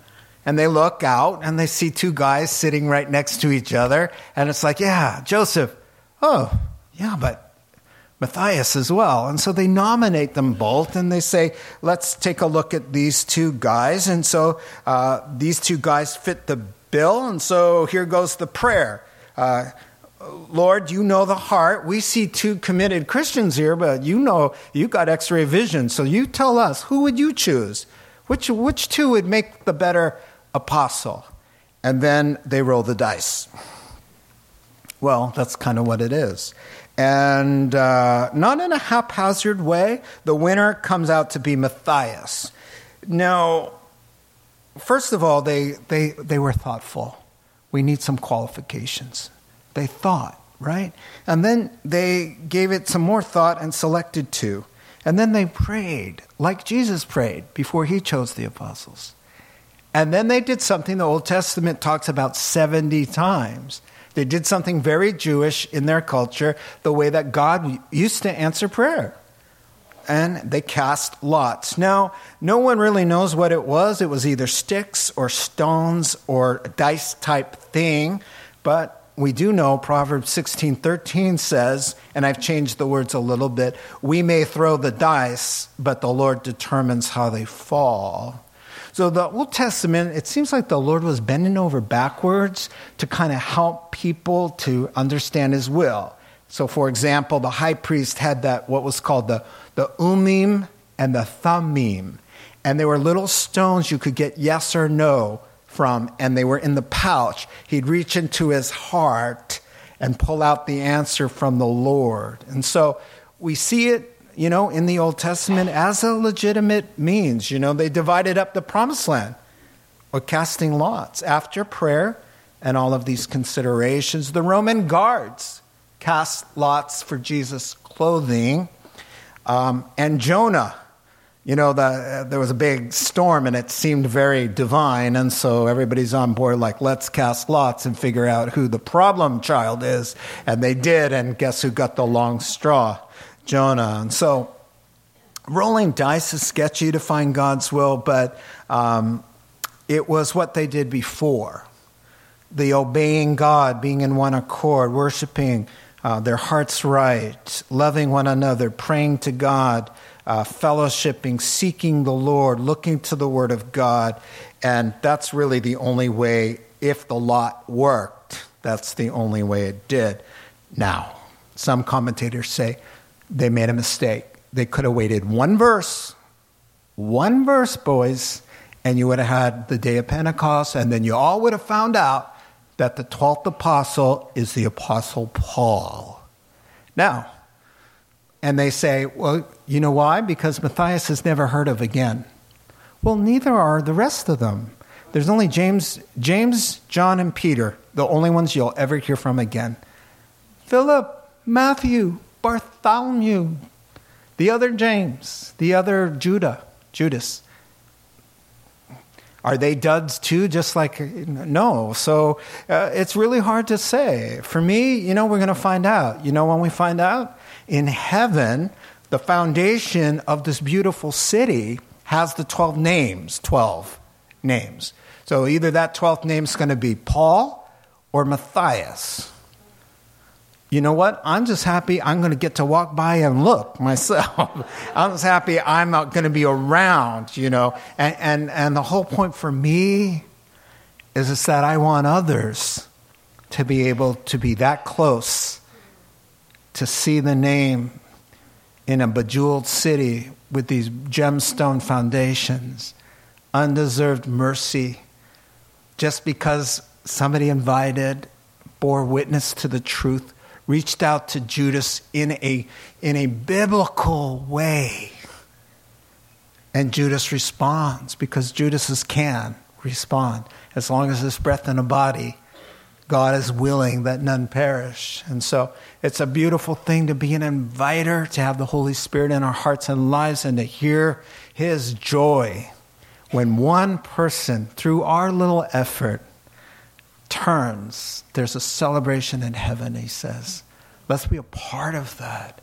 and they look out and they see two guys sitting right next to each other. And it's like, yeah, Joseph. Oh, yeah, but Matthias as well. And so they nominate them both and they say, let's take a look at these two guys. And so uh, these two guys fit the bill. And so here goes the prayer. Uh, Lord, you know the heart. We see two committed Christians here, but you know you got x ray vision. So you tell us, who would you choose? Which, which two would make the better apostle? And then they roll the dice. Well, that's kind of what it is. And uh, not in a haphazard way, the winner comes out to be Matthias. Now, first of all, they, they, they were thoughtful. We need some qualifications. They thought, right? And then they gave it some more thought and selected two. And then they prayed, like Jesus prayed before he chose the apostles. And then they did something the Old Testament talks about 70 times. They did something very Jewish in their culture, the way that God used to answer prayer. And they cast lots. Now, no one really knows what it was. It was either sticks or stones or a dice type thing. But we do know Proverbs 16:13 says, and I've changed the words a little bit, we may throw the dice, but the Lord determines how they fall. So the Old Testament, it seems like the Lord was bending over backwards to kind of help people to understand his will. So for example, the high priest had that what was called the the Urim and the Thummim. And they were little stones you could get yes or no from, and they were in the pouch. He'd reach into his heart and pull out the answer from the Lord. And so we see it, you know, in the Old Testament as a legitimate means. You know, they divided up the promised land or casting lots. After prayer and all of these considerations, the Roman guards cast lots for Jesus' clothing. Um, and Jonah you know, the, uh, there was a big storm and it seemed very divine. And so everybody's on board, like, let's cast lots and figure out who the problem child is. And they did. And guess who got the long straw? Jonah. And so rolling dice is sketchy to find God's will, but um, it was what they did before the obeying God, being in one accord, worshiping uh, their hearts right, loving one another, praying to God uh, fellowshipping, seeking the Lord, looking to the Word of God. And that's really the only way, if the lot worked, that's the only way it did. Now, some commentators say they made a mistake. They could have waited one verse, one verse, boys, and you would have had the day of Pentecost, and then you all would have found out that the 12th apostle is the apostle Paul. Now, and they say, well, you know why? Because Matthias is never heard of again. Well, neither are the rest of them. There's only James, James, John, and Peter, the only ones you'll ever hear from again. Philip, Matthew, Bartholomew, the other James, the other Judah, Judas. Are they duds too? Just like, no. So uh, it's really hard to say. For me, you know, we're going to find out. You know when we find out? in heaven, the foundation of this beautiful city has the 12 names, 12 names. So either that 12th name is going to be Paul or Matthias. You know what? I'm just happy I'm going to get to walk by and look myself. I'm just happy I'm not going to be around, you know. And, and, and the whole point for me is just that I want others to be able to be that close to see the name in a bejeweled city with these gemstone foundations, undeserved mercy, just because somebody invited, bore witness to the truth, reached out to Judas in a, in a biblical way. And Judas responds because Judas can respond. As long as there's breath in a body, God is willing that none perish. And so it's a beautiful thing to be an inviter, to have the Holy Spirit in our hearts and lives, and to hear His joy when one person, through our little effort, turns. There's a celebration in heaven, He says. Let's be a part of that.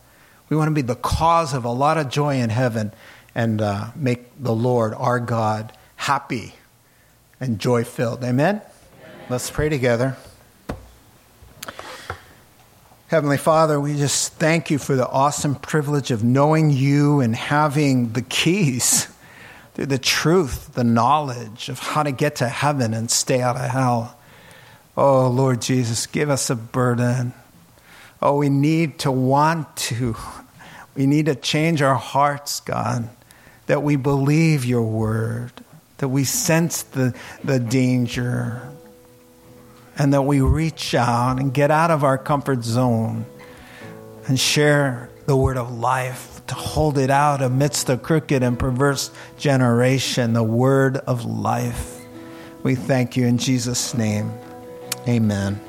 We want to be the cause of a lot of joy in heaven and uh, make the Lord, our God, happy and joy filled. Amen? Amen? Let's pray together. Heavenly Father, we just thank you for the awesome privilege of knowing you and having the keys the truth, the knowledge of how to get to heaven and stay out of hell. Oh, Lord Jesus, give us a burden. Oh, we need to want to. We need to change our hearts, God, that we believe your word, that we sense the, the danger, and that we reach out and get out of our comfort zone and share the word of life, to hold it out amidst a crooked and perverse generation, the word of life. We thank you in Jesus' name. Amen.